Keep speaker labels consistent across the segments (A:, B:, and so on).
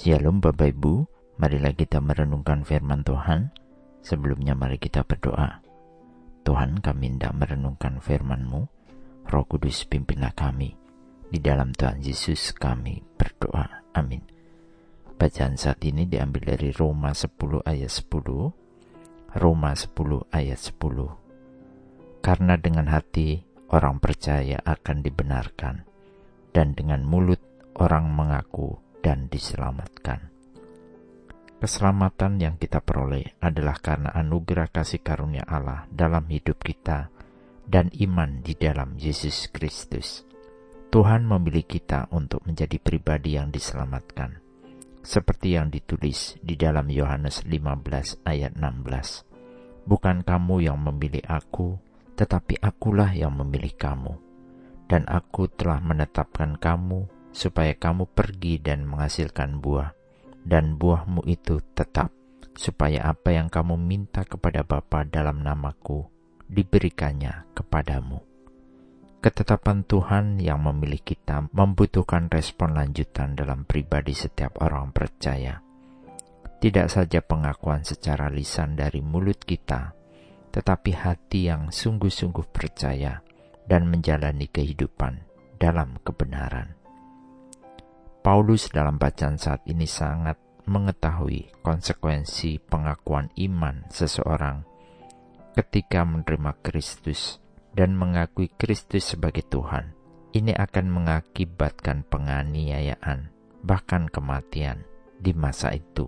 A: Shalom Bapak Ibu, marilah kita merenungkan firman Tuhan. Sebelumnya mari kita berdoa. Tuhan kami hendak merenungkan firman-Mu, Roh Kudus pimpinlah kami. Di dalam Tuhan Yesus kami berdoa. Amin. Bacaan saat ini diambil dari Roma 10 ayat 10. Roma 10 ayat 10. Karena dengan hati orang percaya akan dibenarkan, dan dengan mulut orang mengaku dan diselamatkan. Keselamatan yang kita peroleh adalah karena anugerah kasih karunia Allah dalam hidup kita dan iman di dalam Yesus Kristus. Tuhan memilih kita untuk menjadi pribadi yang diselamatkan, seperti yang ditulis di dalam Yohanes 15 ayat 16. Bukan kamu yang memilih aku, tetapi akulah yang memilih kamu. Dan aku telah menetapkan kamu supaya kamu pergi dan menghasilkan buah dan buahmu itu tetap, supaya apa yang kamu minta kepada Bapa dalam namaku diberikannya kepadamu. Ketetapan Tuhan yang memilih kita membutuhkan respon lanjutan dalam pribadi setiap orang percaya. Tidak saja pengakuan secara lisan dari mulut kita, tetapi hati yang sungguh-sungguh percaya dan menjalani kehidupan dalam kebenaran. Paulus dalam bacaan saat ini sangat mengetahui konsekuensi pengakuan iman seseorang ketika menerima Kristus dan mengakui Kristus sebagai Tuhan. Ini akan mengakibatkan penganiayaan, bahkan kematian di masa itu.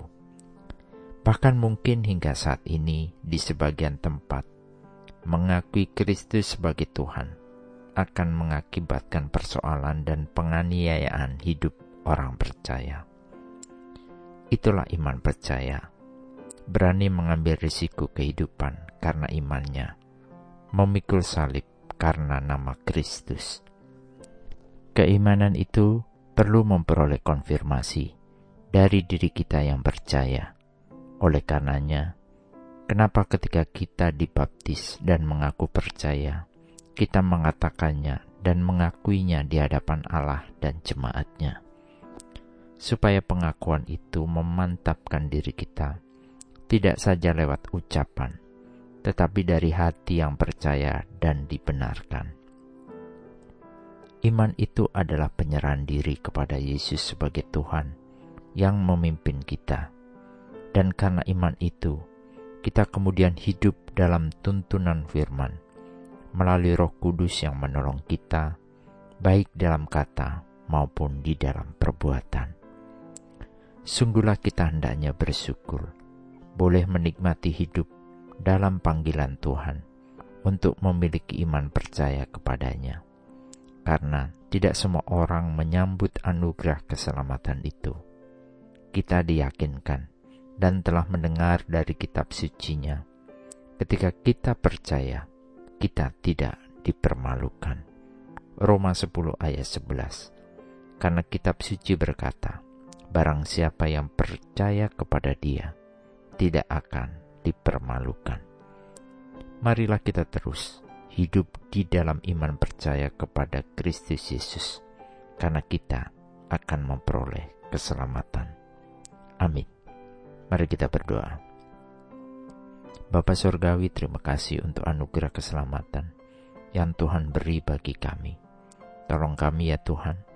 A: Bahkan mungkin hingga saat ini di sebagian tempat, mengakui Kristus sebagai Tuhan akan mengakibatkan persoalan dan penganiayaan hidup orang percaya. Itulah iman percaya. Berani mengambil risiko kehidupan karena imannya. Memikul salib karena nama Kristus. Keimanan itu perlu memperoleh konfirmasi dari diri kita yang percaya. Oleh karenanya, kenapa ketika kita dibaptis dan mengaku percaya, kita mengatakannya dan mengakuinya di hadapan Allah dan jemaatnya supaya pengakuan itu memantapkan diri kita, tidak saja lewat ucapan, tetapi dari hati yang percaya dan dibenarkan. Iman itu adalah penyerahan diri kepada Yesus sebagai Tuhan yang memimpin kita, dan karena iman itu, kita kemudian hidup dalam tuntunan firman melalui Roh Kudus yang menolong kita, baik dalam kata maupun di dalam perbuatan. Sungguhlah kita hendaknya bersyukur, boleh menikmati hidup dalam panggilan Tuhan untuk memiliki iman percaya kepadanya. Karena tidak semua orang menyambut anugerah keselamatan itu. Kita diyakinkan dan telah mendengar dari kitab sucinya. Ketika kita percaya, kita tidak dipermalukan. Roma 10 ayat 11 Karena kitab suci berkata, barang siapa yang percaya kepada Dia tidak akan dipermalukan. Marilah kita terus hidup di dalam iman percaya kepada Kristus Yesus, karena kita akan memperoleh keselamatan. Amin. Mari kita berdoa. Bapa Surgawi, terima kasih untuk anugerah keselamatan yang Tuhan beri bagi kami. Tolong kami ya Tuhan,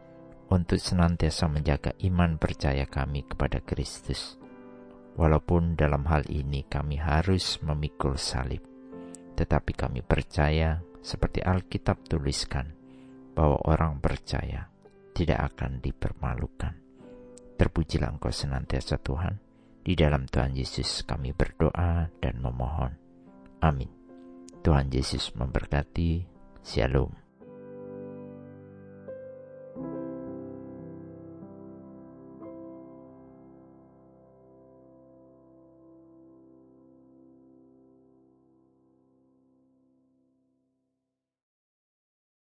A: untuk senantiasa menjaga iman percaya kami kepada Kristus. Walaupun dalam hal ini kami harus memikul salib, tetapi kami percaya seperti Alkitab tuliskan bahwa orang percaya tidak akan dipermalukan. Terpujilah Engkau senantiasa Tuhan. Di dalam Tuhan Yesus kami berdoa dan memohon. Amin. Tuhan Yesus memberkati. Shalom.